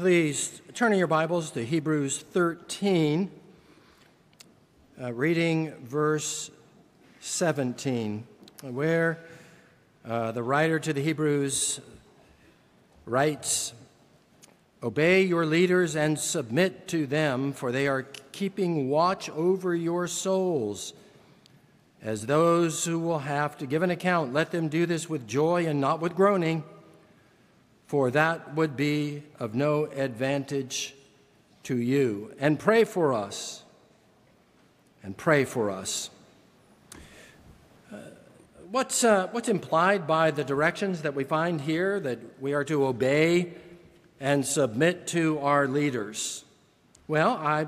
Please turn in your Bibles to Hebrews 13, uh, reading verse 17, where uh, the writer to the Hebrews writes, Obey your leaders and submit to them, for they are keeping watch over your souls. As those who will have to give an account, let them do this with joy and not with groaning, for that would be of no advantage to you. And pray for us. And pray for us. Uh, what's, uh, what's implied by the directions that we find here that we are to obey and submit to our leaders? Well, I,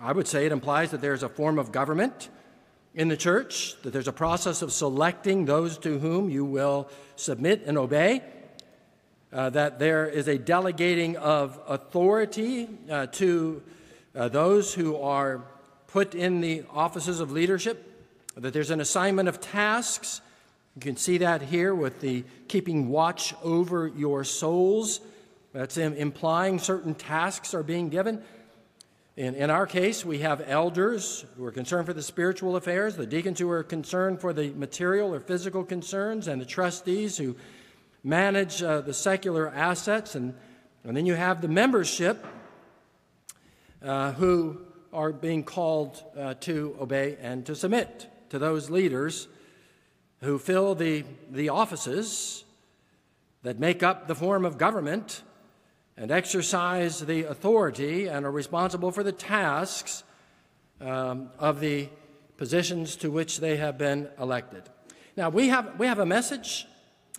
I would say it implies that there's a form of government in the church, that there's a process of selecting those to whom you will submit and obey, uh, that there is a delegating of authority uh, to uh, those who are put in the offices of leadership, that there's an assignment of tasks. You can see that here with the keeping watch over your souls. That's implying certain tasks are being given. In, in our case, we have elders who are concerned for the spiritual affairs, the deacons who are concerned for the material or physical concerns, and the trustees who manage uh, the secular assets. And, and then you have the membership uh, who are being called uh, to obey and to submit to those leaders who fill the, the offices that make up the form of government and exercise the authority and are responsible for the tasks um, of the positions to which they have been elected. Now, we have, we have a message.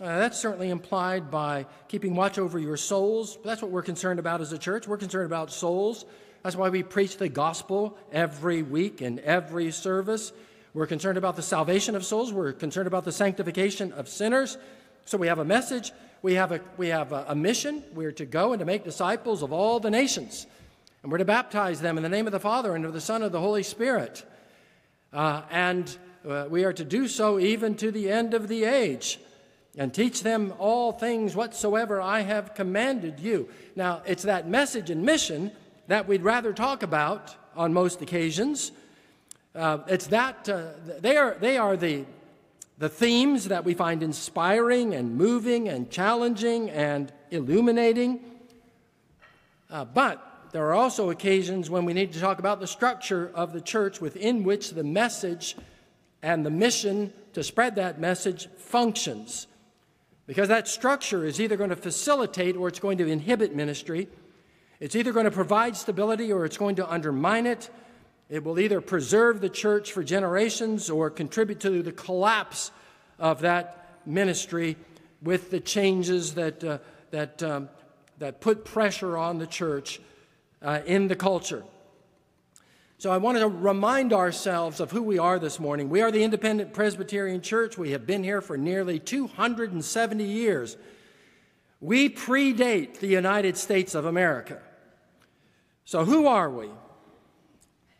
Uh, that's certainly implied by keeping watch over your souls. That's what we're concerned about as a church. We're concerned about souls. That's why we preach the gospel every week in every service. We're concerned about the salvation of souls. We're concerned about the sanctification of sinners. So we have a message we have, a, we have a, a mission. We're to go and to make disciples of all the nations. And we're to baptize them in the name of the Father and of the Son and of the Holy Spirit. Uh, and uh, we are to do so even to the end of the age and teach them all things whatsoever I have commanded you. Now, it's that message and mission that we'd rather talk about on most occasions. Uh, it's that uh, they, are, they are the the themes that we find inspiring and moving and challenging and illuminating. Uh, but there are also occasions when we need to talk about the structure of the church within which the message and the mission to spread that message functions. Because that structure is either going to facilitate or it's going to inhibit ministry. It's either going to provide stability or it's going to undermine it. It will either preserve the church for generations or contribute to the collapse of that ministry with the changes that, uh, that, um, that put pressure on the church uh, in the culture. So I want to remind ourselves of who we are this morning. We are the Independent Presbyterian Church. We have been here for nearly 270 years. We predate the United States of America. So who are we?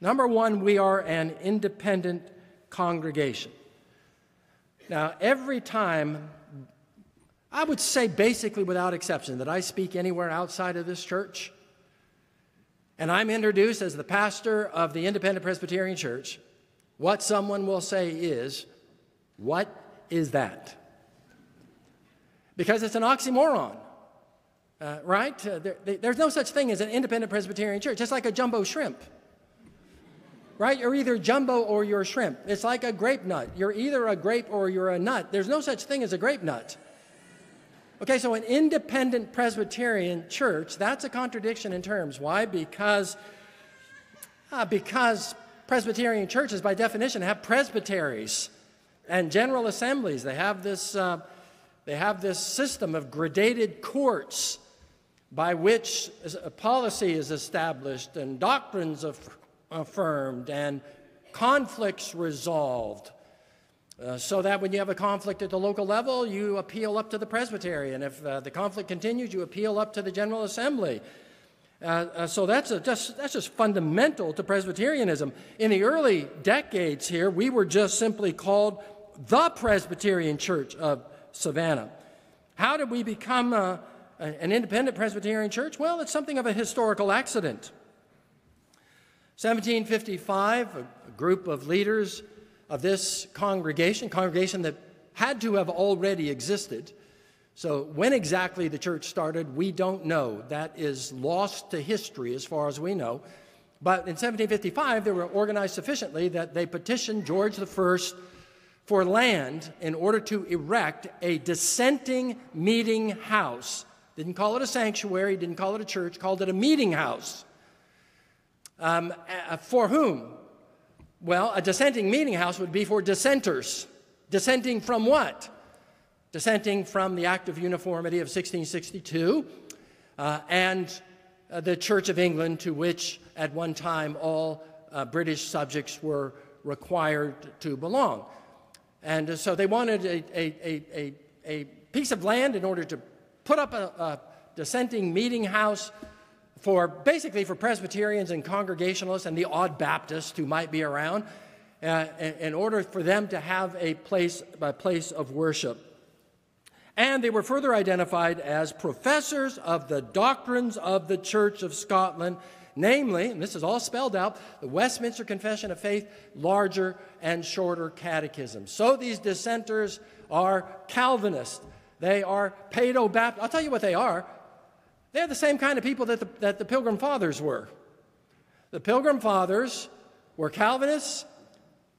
Number one, we are an independent congregation. Now, every time, I would say basically without exception, that I speak anywhere outside of this church, and I'm introduced as the pastor of the Independent Presbyterian Church, what someone will say is, What is that? Because it's an oxymoron. Uh, right? Uh, there, there's no such thing as an independent Presbyterian church, just like a jumbo shrimp right? You're either jumbo or you're shrimp. It's like a grape nut. You're either a grape or you're a nut. There's no such thing as a grape nut. Okay, so an independent Presbyterian church, that's a contradiction in terms. Why? Because, uh, because Presbyterian churches, by definition, have presbyteries and general assemblies. They have this, uh, they have this system of gradated courts by which a policy is established and doctrines of affirmed and conflicts resolved. Uh, so that when you have a conflict at the local level, you appeal up to the presbytery. And if uh, the conflict continues, you appeal up to the General Assembly. Uh, uh so that's, a, just, that's just fundamental to Presbyterianism. In the early decades here, we were just simply called the Presbyterian Church of Savannah. How did we become uh, an independent Presbyterian church? Well, it's something of a historical accident. 1755, a group of leaders of this congregation, congregation that had to have already existed. So, when exactly the church started, we don't know. That is lost to history as far as we know. But in 1755, they were organized sufficiently that they petitioned George I for land in order to erect a dissenting meeting house. Didn't call it a sanctuary, didn't call it a church, called it a meeting house. Um, for whom? Well, a dissenting meeting house would be for dissenters. Dissenting from what? Dissenting from the Act of Uniformity of 1662 uh, and uh, the Church of England, to which at one time all uh, British subjects were required to belong. And so they wanted a, a, a, a, piece of land in order to put up a, a dissenting meeting house for basically for Presbyterians and Congregationalists and the odd Baptists who might be around, uh, in order for them to have a place, a place of worship. And they were further identified as professors of the doctrines of the Church of Scotland namely, and this is all spelled out, the Westminster Confession of Faith, larger and shorter catechisms. So these dissenters are Calvinists. They are Paedo Baptist. I'll tell you what they are. They're the same kind of people that the, that the Pilgrim Fathers were. The Pilgrim Fathers were Calvinists,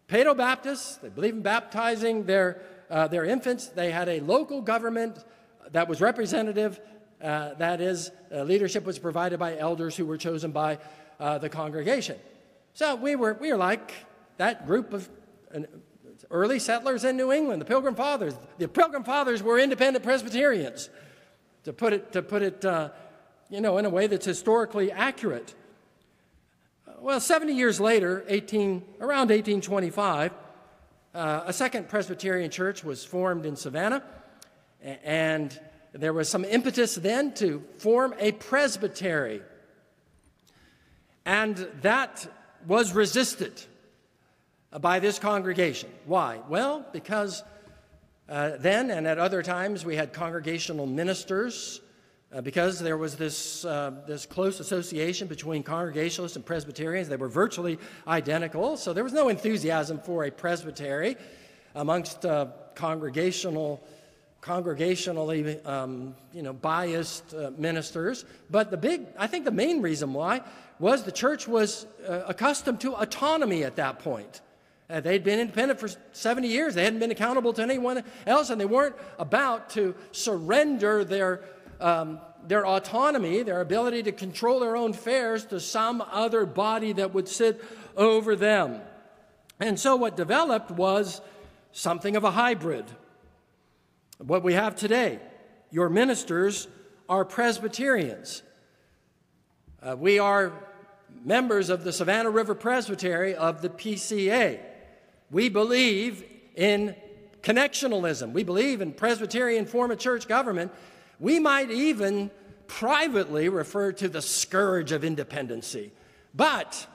Paedo Baptists. They believed in baptizing their, uh, their infants. They had a local government that was representative uh, that is, uh, leadership was provided by elders who were chosen by uh, the congregation. So we were, we were like that group of uh, early settlers in New England, the Pilgrim Fathers. The Pilgrim Fathers were independent Presbyterians, to put it, to put it uh, you know, in a way that's historically accurate. Well, 70 years later, 18, around 1825, uh, a second Presbyterian church was formed in Savannah, and there was some impetus then to form a presbytery. And that was resisted by this congregation. Why? Well, because uh, then and at other times we had congregational ministers. Uh, because there was this, uh, this close association between Congregationalists and Presbyterians, they were virtually identical. So there was no enthusiasm for a presbytery amongst uh, congregational congregationally um, you know, biased uh, ministers. But the big, I think the main reason why was the church was uh, accustomed to autonomy at that point. Uh, they'd been independent for 70 years. They hadn't been accountable to anyone else, and they weren't about to surrender their, um, their autonomy, their ability to control their own affairs, to some other body that would sit over them. And so what developed was something of a hybrid what we have today. Your ministers are Presbyterians. Uh, we are members of the Savannah River Presbytery of the PCA. We believe in connectionalism. We believe in Presbyterian form of church government. We might even privately refer to the scourge of independency. But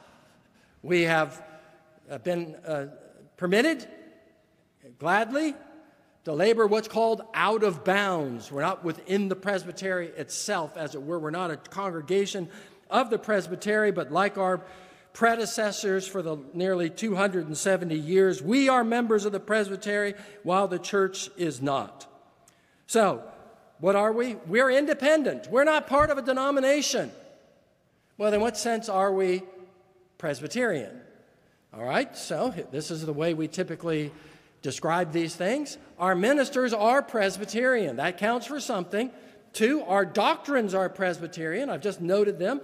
we have uh, been uh, permitted gladly to labor what's called out of bounds. We're not within the presbytery itself, as it were. We're not a congregation of the presbytery, but like our predecessors for the nearly 270 years, we are members of the presbytery while the church is not. So, what are we? We're independent. We're not part of a denomination. Well, in what sense are we Presbyterian? All right, so this is the way we typically describe these things. Our ministers are Presbyterian. That counts for something. Two, our doctrines are Presbyterian. I've just noted them.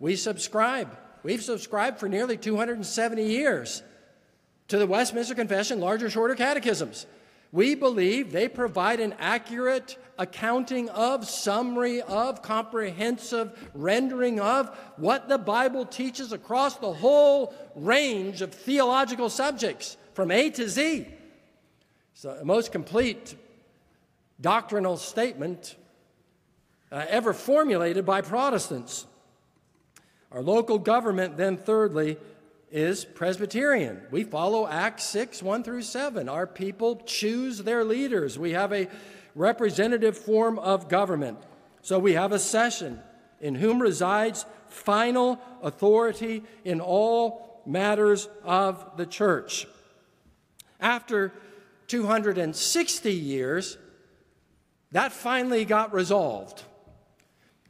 We subscribe. We've subscribed for nearly 270 years to the Westminster Confession, larger, shorter catechisms. We believe they provide an accurate accounting of, summary of, comprehensive rendering of what the Bible teaches across the whole range of theological subjects from A to Z. It's the most complete doctrinal statement uh, ever formulated by Protestants. Our local government, then, thirdly, is Presbyterian. We follow Acts 6 1 through 7. Our people choose their leaders. We have a representative form of government. So we have a session in whom resides final authority in all matters of the church. After 260 years, that finally got resolved.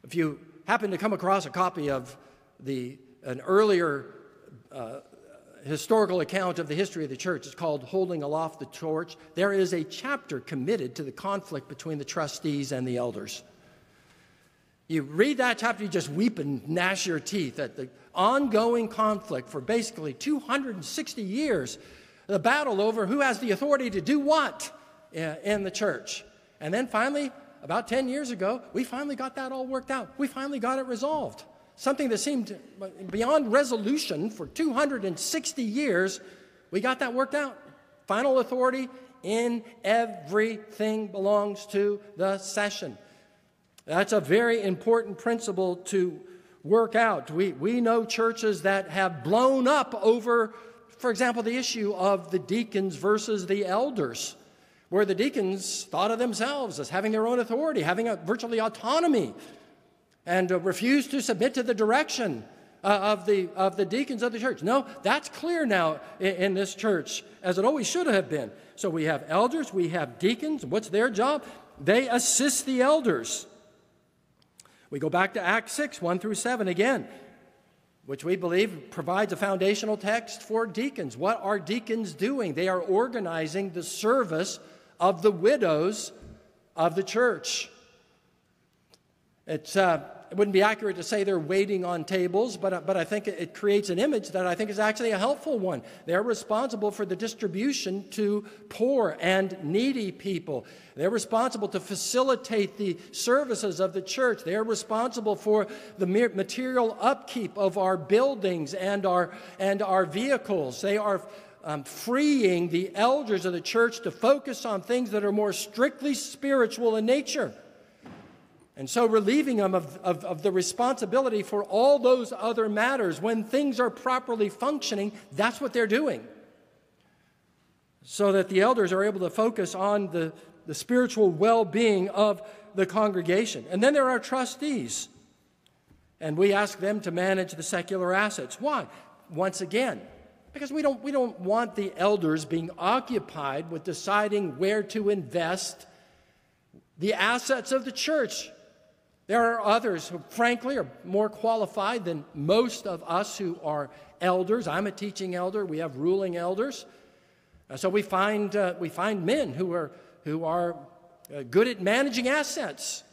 If you happen to come across a copy of the, an earlier uh, historical account of the history of the church, it's called Holding Aloft the Torch, there is a chapter committed to the conflict between the trustees and the elders. You read that chapter, you just weep and gnash your teeth at the ongoing conflict for basically 260 years, the battle over who has the authority to do what in the church. And then finally, about 10 years ago, we finally got that all worked out. We finally got it resolved. Something that seemed beyond resolution for 260 years, we got that worked out. Final authority in everything belongs to the session. That's a very important principle to work out. We, we know churches that have blown up over, for example, the issue of the deacons versus the elders, where the deacons thought of themselves as having their own authority, having a, virtually autonomy, and uh, to submit to the direction uh, of, the, of the deacons of the church. No, that's clear now in, in this church, as it always should have been. So we have elders, we have deacons. What's their job? They assist the elders. We go back to Acts 6, 1 through 7 again, which we believe provides a foundational text for deacons. What are deacons doing? They are organizing the service of the widows of the church. It's, uh, it wouldn't be accurate to say they're waiting on tables, but, uh, but I think it creates an image that I think is actually a helpful one. They're responsible for the distribution to poor and needy people. They're responsible to facilitate the services of the church. They're responsible for the material upkeep of our buildings and our, and our vehicles. They are um, freeing the elders of the church to focus on things that are more strictly spiritual in nature. And so relieving them of, of, of, the responsibility for all those other matters. When things are properly functioning, that's what they're doing. So that the elders are able to focus on the, the spiritual well being of the congregation. And then there are trustees. And we ask them to manage the secular assets. Why? Once again, because we don't, we don't want the elders being occupied with deciding where to invest the assets of the church. There are others who, frankly, are more qualified than most of us who are elders. I'm a teaching elder, we have ruling elders. Uh, so we find, uh, we find men who are, who are uh, good at managing assets,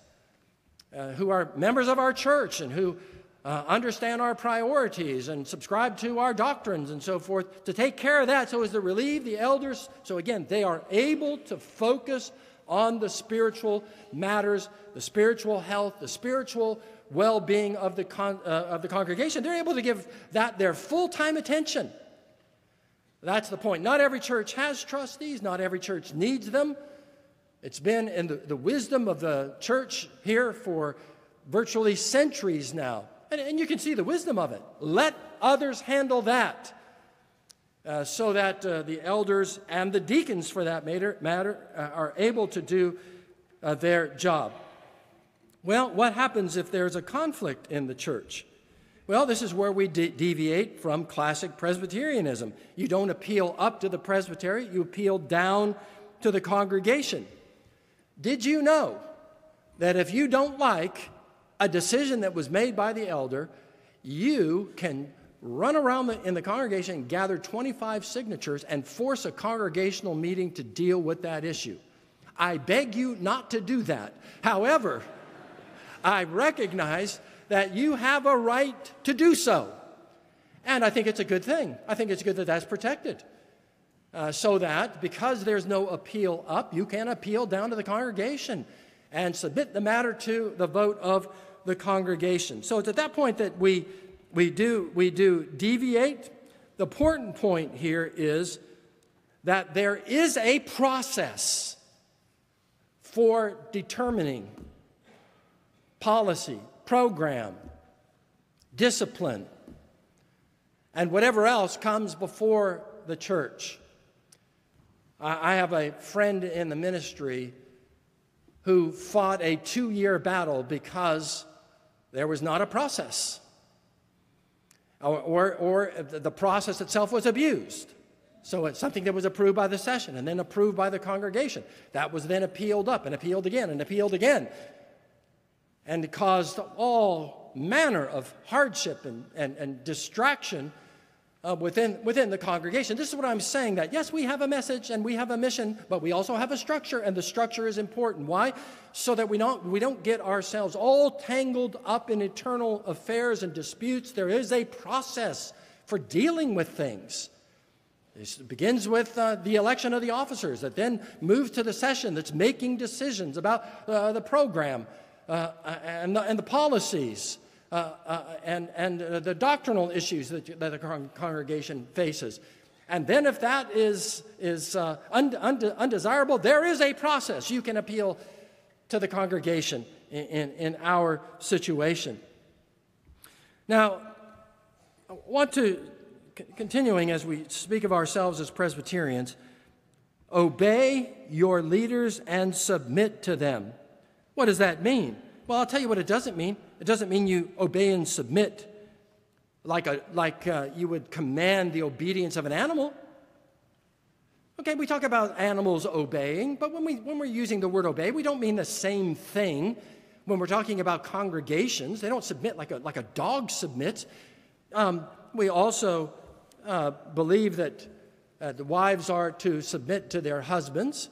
uh, who are members of our church, and who uh, understand our priorities and subscribe to our doctrines and so forth, to take care of that so as to relieve the elders. So again, they are able to focus on the spiritual matters, the spiritual health, the spiritual well being of, the con- uh, of the congregation. They're able to give that their full time attention. That's the point. Not every church has trustees, not every church needs them. It's been in the, the wisdom of the church here for virtually centuries now. And, and you can see the wisdom of it. Let others handle that uh, so that uh, the elders and the deacons, for that matter, matter uh, are able to do uh, their job. Well, what happens if there's a conflict in the church? Well, this is where we de- deviate from classic Presbyterianism. You don't appeal up to the presbytery, you appeal down to the congregation. Did you know that if you don't like a decision that was made by the elder, you can run around the, in the congregation and gather 25 signatures and force a congregational meeting to deal with that issue. I beg you not to do that. However, I recognize that you have a right to do so. And I think it's a good thing. I think it's good that that's protected. Uh, so that because there's no appeal up, you can appeal down to the congregation and submit the matter to the vote of the congregation. So it's at that point that we we do, we do deviate. The important point here is that there is a process for determining policy, program, discipline, and whatever else comes before the church. I have a friend in the ministry who fought a two year battle because there was not a process, or, or, or, the process itself was abused. So it's something that was approved by the session and then approved by the congregation. That was then appealed up and appealed again and appealed again. And caused all manner of hardship and, and, and distraction uh, within, within the congregation. This is what I'm saying that yes, we have a message and we have a mission, but we also have a structure, and the structure is important. Why? So that we don't, we don't get ourselves all tangled up in eternal affairs and disputes. There is a process for dealing with things. It begins with uh, the election of the officers that then moves to the session that's making decisions about uh, the program uh, and, the, and the policies and, and uh, the doctrinal issues that, that the con- congregation faces. And then, if that is, is uh, und- und- undesirable, there is a process. You can appeal to the congregation in, in, in our situation. Now, I want to, continuing as we speak of ourselves as Presbyterians, obey your leaders and submit to them. What does that mean? Well, I'll tell you what it doesn't mean. It doesn't mean you obey and submit like, a, like uh, you would command the obedience of an animal. Okay, we talk about animals obeying, but when, we, when we're using the word obey, we don't mean the same thing when we're talking about congregations. They don't submit like a, like a dog submits. Um, we also uh, believe that uh, the wives are to submit to their husbands.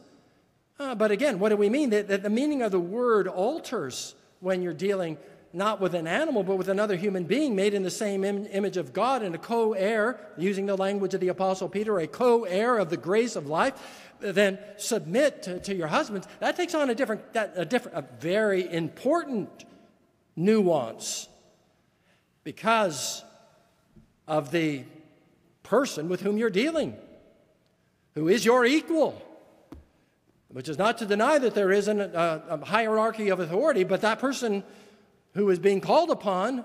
Uh, but again, what do we mean? That, that the meaning of the word alters when you're dealing not with an animal, but with another human being made in the same Im- image of God and a co heir, using the language of the Apostle Peter, a co heir of the grace of life, then submit to, to your husbands. That takes on a different, that, a different, a very important nuance because of the person with whom you're dealing, who is your equal which is not to deny that there is an, a, a hierarchy of authority, but that person who is being called upon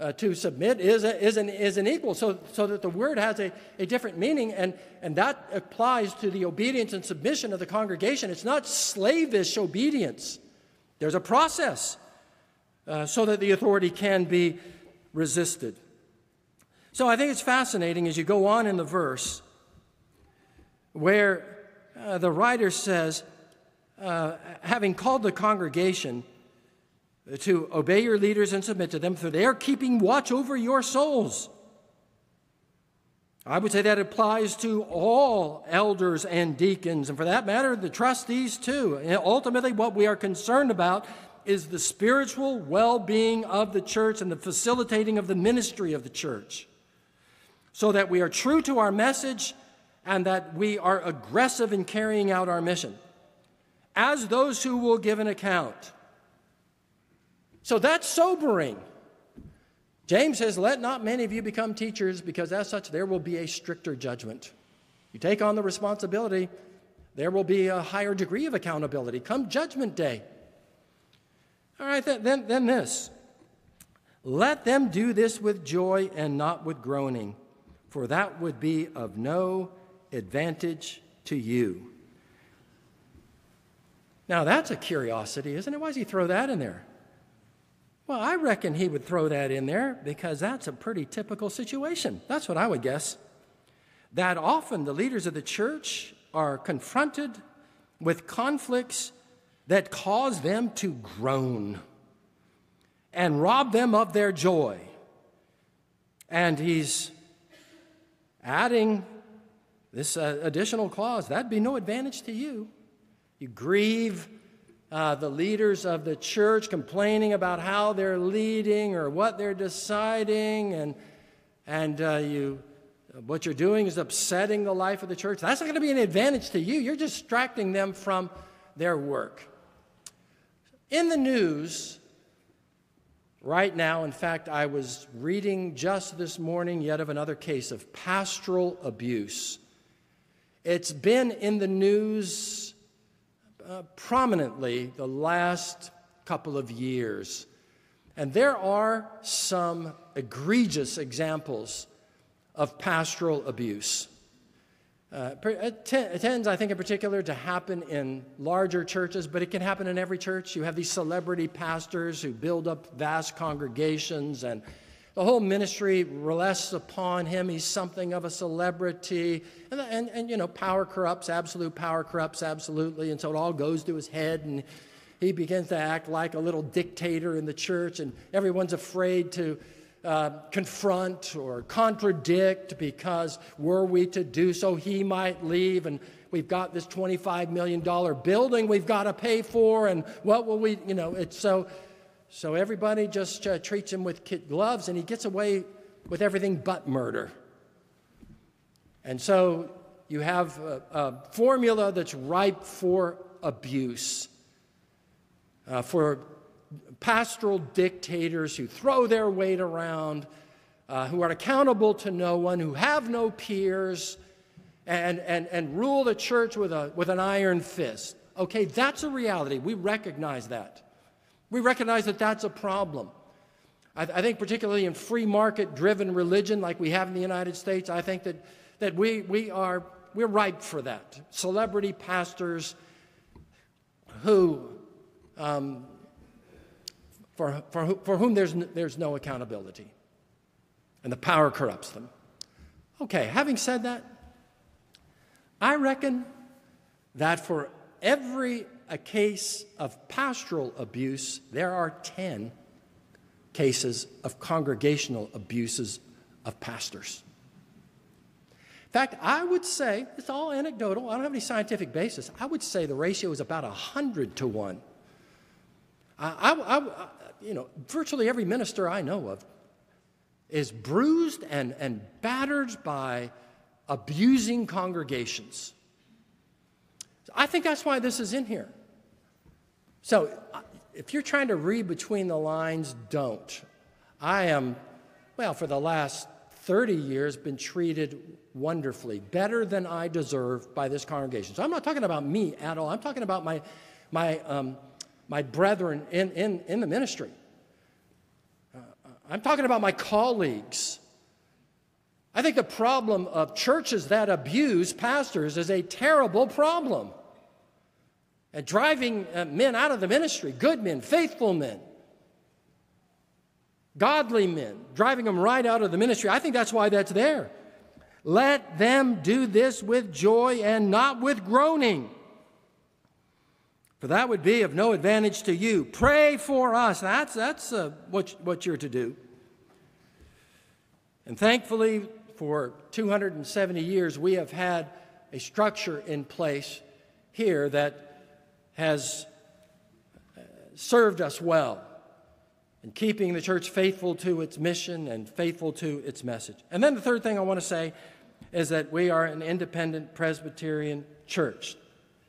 uh, to submit is, a, is, an, is an equal, so, so that the word has a, a different meaning, and, and that applies to the obedience and submission of the congregation. It's not slavish obedience, there's a process uh, so that the authority can be resisted. So I think it's fascinating as you go on in the verse where uh, the writer says, uh, having called the congregation to obey your leaders and submit to them, for they are keeping watch over your souls. I would say that applies to all elders and deacons, and for that matter, the trustees too. And ultimately, what we are concerned about is the spiritual well being of the church and the facilitating of the ministry of the church, so that we are true to our message and that we are aggressive in carrying out our mission as those who will give an account. So that's sobering. James says, Let not many of you become teachers, because as such there will be a stricter judgment. You take on the responsibility, there will be a higher degree of accountability come judgment day. All right, then, then, then this. Let them do this with joy and not with groaning, for that would be of no advantage to you. Now, that's a curiosity, isn't it? Why does he throw that in there? Well, I reckon he would throw that in there because that's a pretty typical situation. That's what I would guess. That often the leaders of the church are confronted with conflicts that cause them to groan and rob them of their joy. And he's adding this uh, additional clause that'd be no advantage to you. You grieve uh, the leaders of the church complaining about how they're leading or what they're deciding, and, and uh, you, what you're doing is upsetting the life of the church. That's not going to be an advantage to you. You're distracting them from their work. In the news, right now, in fact, I was reading just this morning yet of another case of pastoral abuse. It's been in the news uh, prominently the last couple of years. And there are some egregious examples of pastoral abuse. Uh, it, t- it tends, I think, in particular, to happen in larger churches, but it can happen in every church. You have these celebrity pastors who build up vast congregations, and the whole ministry rests upon him. He's something of a celebrity. And, and, and, you know, power corrupts, absolute power corrupts absolutely. And so it all goes to his head, and he begins to act like a little dictator in the church, and everyone's afraid to uh, confront or contradict because were we to do so, he might leave. And we've got this $25 million building we've got to pay for. And what will we, you know, it's so, so everybody just uh, treats him with kid gloves and he gets away with everything but murder. And so you have a, a formula that's ripe for abuse, uh, for pastoral dictators who throw their weight around, uh, who are accountable to no one, who have no peers, and, and, and rule the church with, a, with an iron fist. Okay, that's a reality. We recognize that. We recognize that that's a problem. I, I think, particularly in free market driven religion like we have in the United States, I think that, that we, we are we're ripe for that. Celebrity pastors who um, for, for, for whom there's, there's no accountability. And the power corrupts them. Okay, having said that, I reckon that for every a case of pastoral abuse, there are 10 cases of congregational abuses of pastors. In fact, I would say, it's all anecdotal, I don't have any scientific basis, I would say the ratio is about 100 to 1. I, I, I, you know, virtually every minister I know of is bruised and, and battered by abusing congregations. I think that's why this is in here. So if you're trying to read between the lines, don't. I am, well, for the last 30 years, been treated wonderfully, better than I deserve by this congregation. So I'm not talking about me at all. I'm talking about my, my um, my brethren in, in, in the ministry. Uh, I'm talking about my colleagues. I think the problem of churches that abuse pastors is a terrible problem. And driving uh, men out of the ministry, good men, faithful men, godly men, driving them right out of the ministry. I think that's why that's there. Let them do this with joy and not with groaning for that would be of no advantage to you. Pray for us. That's, that's uh, what, what you're to do. And thankfully, for 270 years, we have had a structure in place here that has uh, served us well in keeping the church faithful to its mission and faithful to its message. And then the third thing I want to say is that we are an independent Presbyterian church.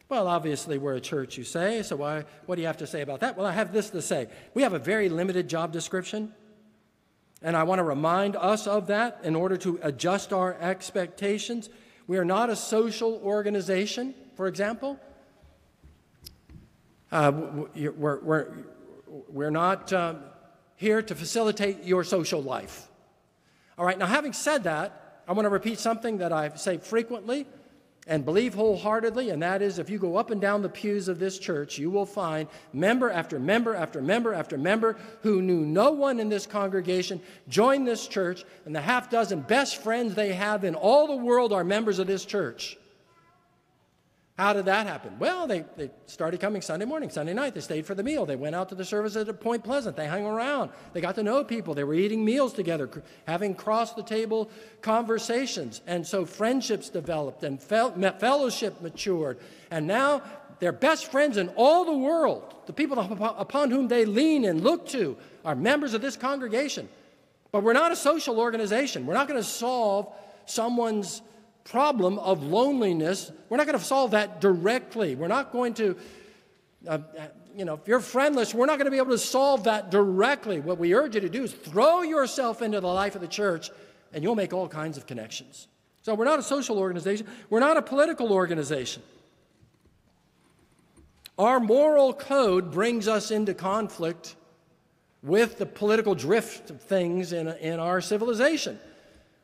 Well, obviously, we're a church, you say, so why, what do you have to say about that? Well, I have this to say. We have a very limited job description, and I want to remind us of that in order to adjust our expectations. We are not a social organization, for example. Uh, we're, we're, we're not uh, here to facilitate your social life. All right, now, having said that, I want to repeat something that I say frequently and believe wholeheartedly, and that is if you go up and down the pews of this church, you will find member after member after member after member who knew no one in this congregation join this church, and the half dozen best friends they have in all the world are members of this church. How did that happen? Well, they, they started coming Sunday morning, Sunday night. They stayed for the meal. They went out to the service at Point Pleasant. They hung around. They got to know people. They were eating meals together, having cross the table conversations. And so friendships developed and fellowship matured. And now their best friends in all the world, the people upon whom they lean and look to, are members of this congregation. But we're not a social organization. We're not going to solve someone's problem of loneliness, we're not going to solve that directly. We're not going to, uh, you know, if you're friendless, we're not going to be able to solve that directly. What we urge you to do is throw yourself into the life of the church, and you'll make all kinds of connections. So we're not a social organization, we're not a political organization. Our moral code brings us into conflict with the political drift of things in, in our civilization.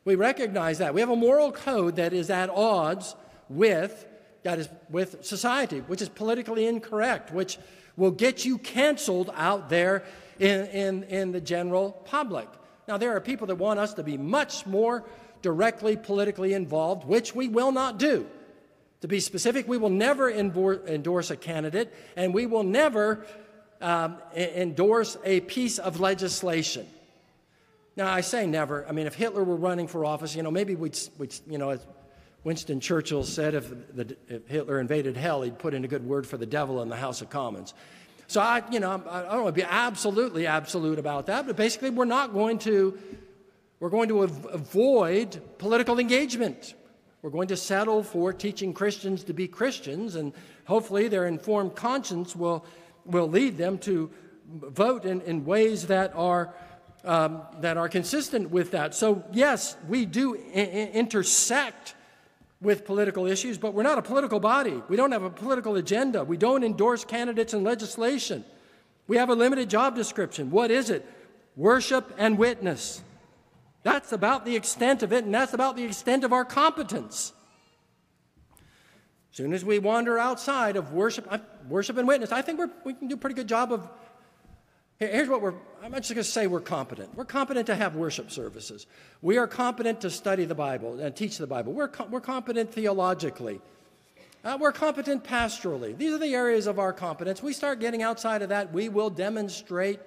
We recognize that. We have a moral code that is at odds with that is with society, which is politically incorrect, which will get you canceled out there in, in, in the general public. Now, there are people that want us to be much more directly politically involved, which we will not do. To be specific, we will never endorse a candidate, and we will never um, endorse a piece of legislation. Now, I say never. I mean, if Hitler were running for office, you know, maybe we'd, we'd you know, as Winston Churchill said, if, the, if Hitler invaded hell, he'd put in a good word for the devil in the House of Commons. So I, you know, I don't want to be absolutely absolute about that, but basically, we're not going to, we're going to avoid political engagement. We're going to settle for teaching Christians to be Christians, and hopefully, their informed conscience will, will lead them to vote in, in ways that are. Um, that are consistent with that. So, yes, we do I- intersect with political issues, but we're not a political body. We don't have a political agenda. We don't endorse candidates and legislation. We have a limited job description. What is it? Worship and witness. That's about the extent of it, and that's about the extent of our competence. As soon as we wander outside of worship, uh, worship and witness, I think we can do a pretty good job of Here's what we're, I'm just going to say we're competent. We're competent to have worship services. We are competent to study the Bible and teach the Bible. We're, we're competent theologically. Uh, we're competent pastorally. These are the areas of our competence. We start getting outside of that, we will demonstrate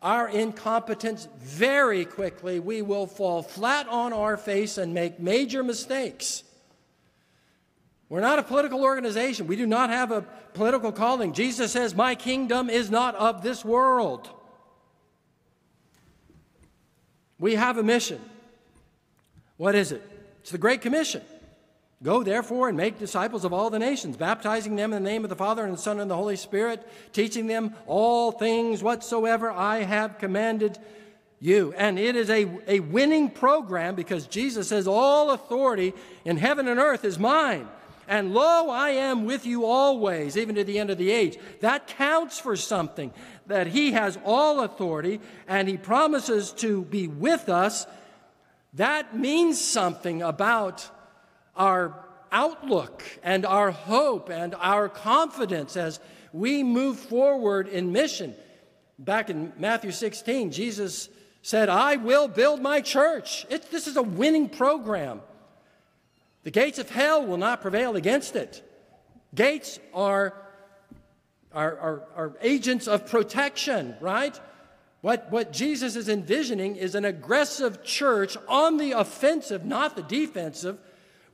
our incompetence very quickly. We will fall flat on our face and make major mistakes. We're not a political organization. We do not have a political calling. Jesus says, My kingdom is not of this world. We have a mission. What is it? It's the Great Commission. Go therefore and make disciples of all the nations, baptizing them in the name of the Father and the Son and the Holy Spirit, teaching them all things whatsoever I have commanded you. And it is a, a winning program because Jesus says, All authority in heaven and earth is mine. And lo, I am with you always, even to the end of the age. That counts for something, that He has all authority and He promises to be with us. That means something about our outlook and our hope and our confidence as we move forward in mission. Back in Matthew 16, Jesus said, I will build my church. It, this is a winning program. The gates of hell will not prevail against it. Gates are, are, are, are agents of protection, right? What, what Jesus is envisioning is an aggressive church on the offensive, not the defensive,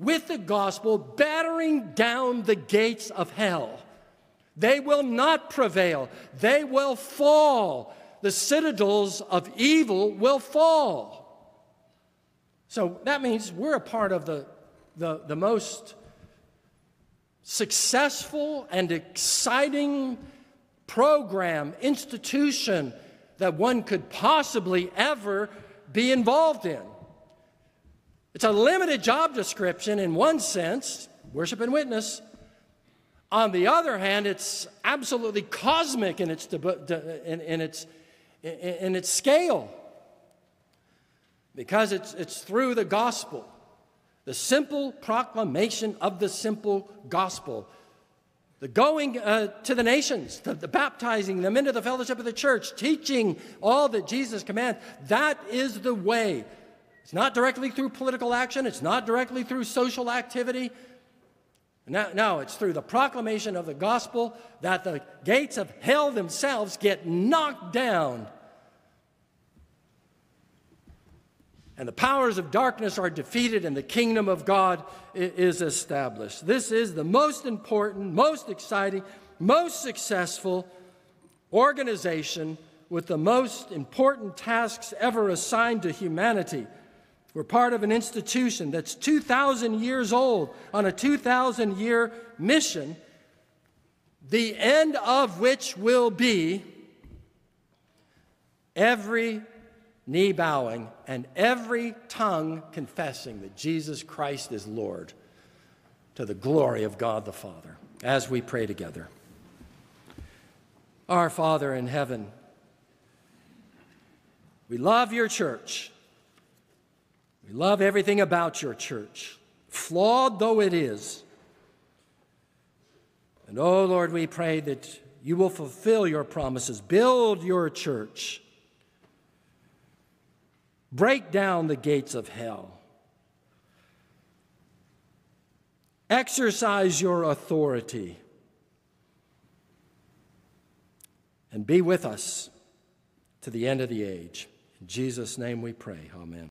with the gospel battering down the gates of hell. They will not prevail, they will fall. The citadels of evil will fall. So that means we're a part of the the, the most successful and exciting program, institution that one could possibly ever be involved in. It's a limited job description in one sense, worship and witness. On the other hand, it's absolutely cosmic in its, in, in its, in its scale because it's, it's through the gospel the simple proclamation of the simple gospel. The going uh, to the nations, the, the baptizing them into the fellowship of the church, teaching all that Jesus commands, that is the way. It's not directly through political action, it's not directly through social activity. No, no, it's through the proclamation of the gospel that the gates of hell themselves get knocked down and the powers of darkness are defeated, and the kingdom of God is established. This is the most important, most exciting, most successful organization with the most important tasks ever assigned to humanity. We're part of an institution that's 2,000 years old on a 2,000 year mission, the end of which will be every knee bowing, and every tongue confessing that Jesus Christ is Lord to the glory of God the Father. As we pray together. Our Father in heaven, we love your church. We love everything about your church, flawed though it is. And oh Lord, we pray that you will fulfill your promises, build your church, break down the gates of hell, exercise your authority, and be with us to the end of the age. In Jesus' name we pray. Amen.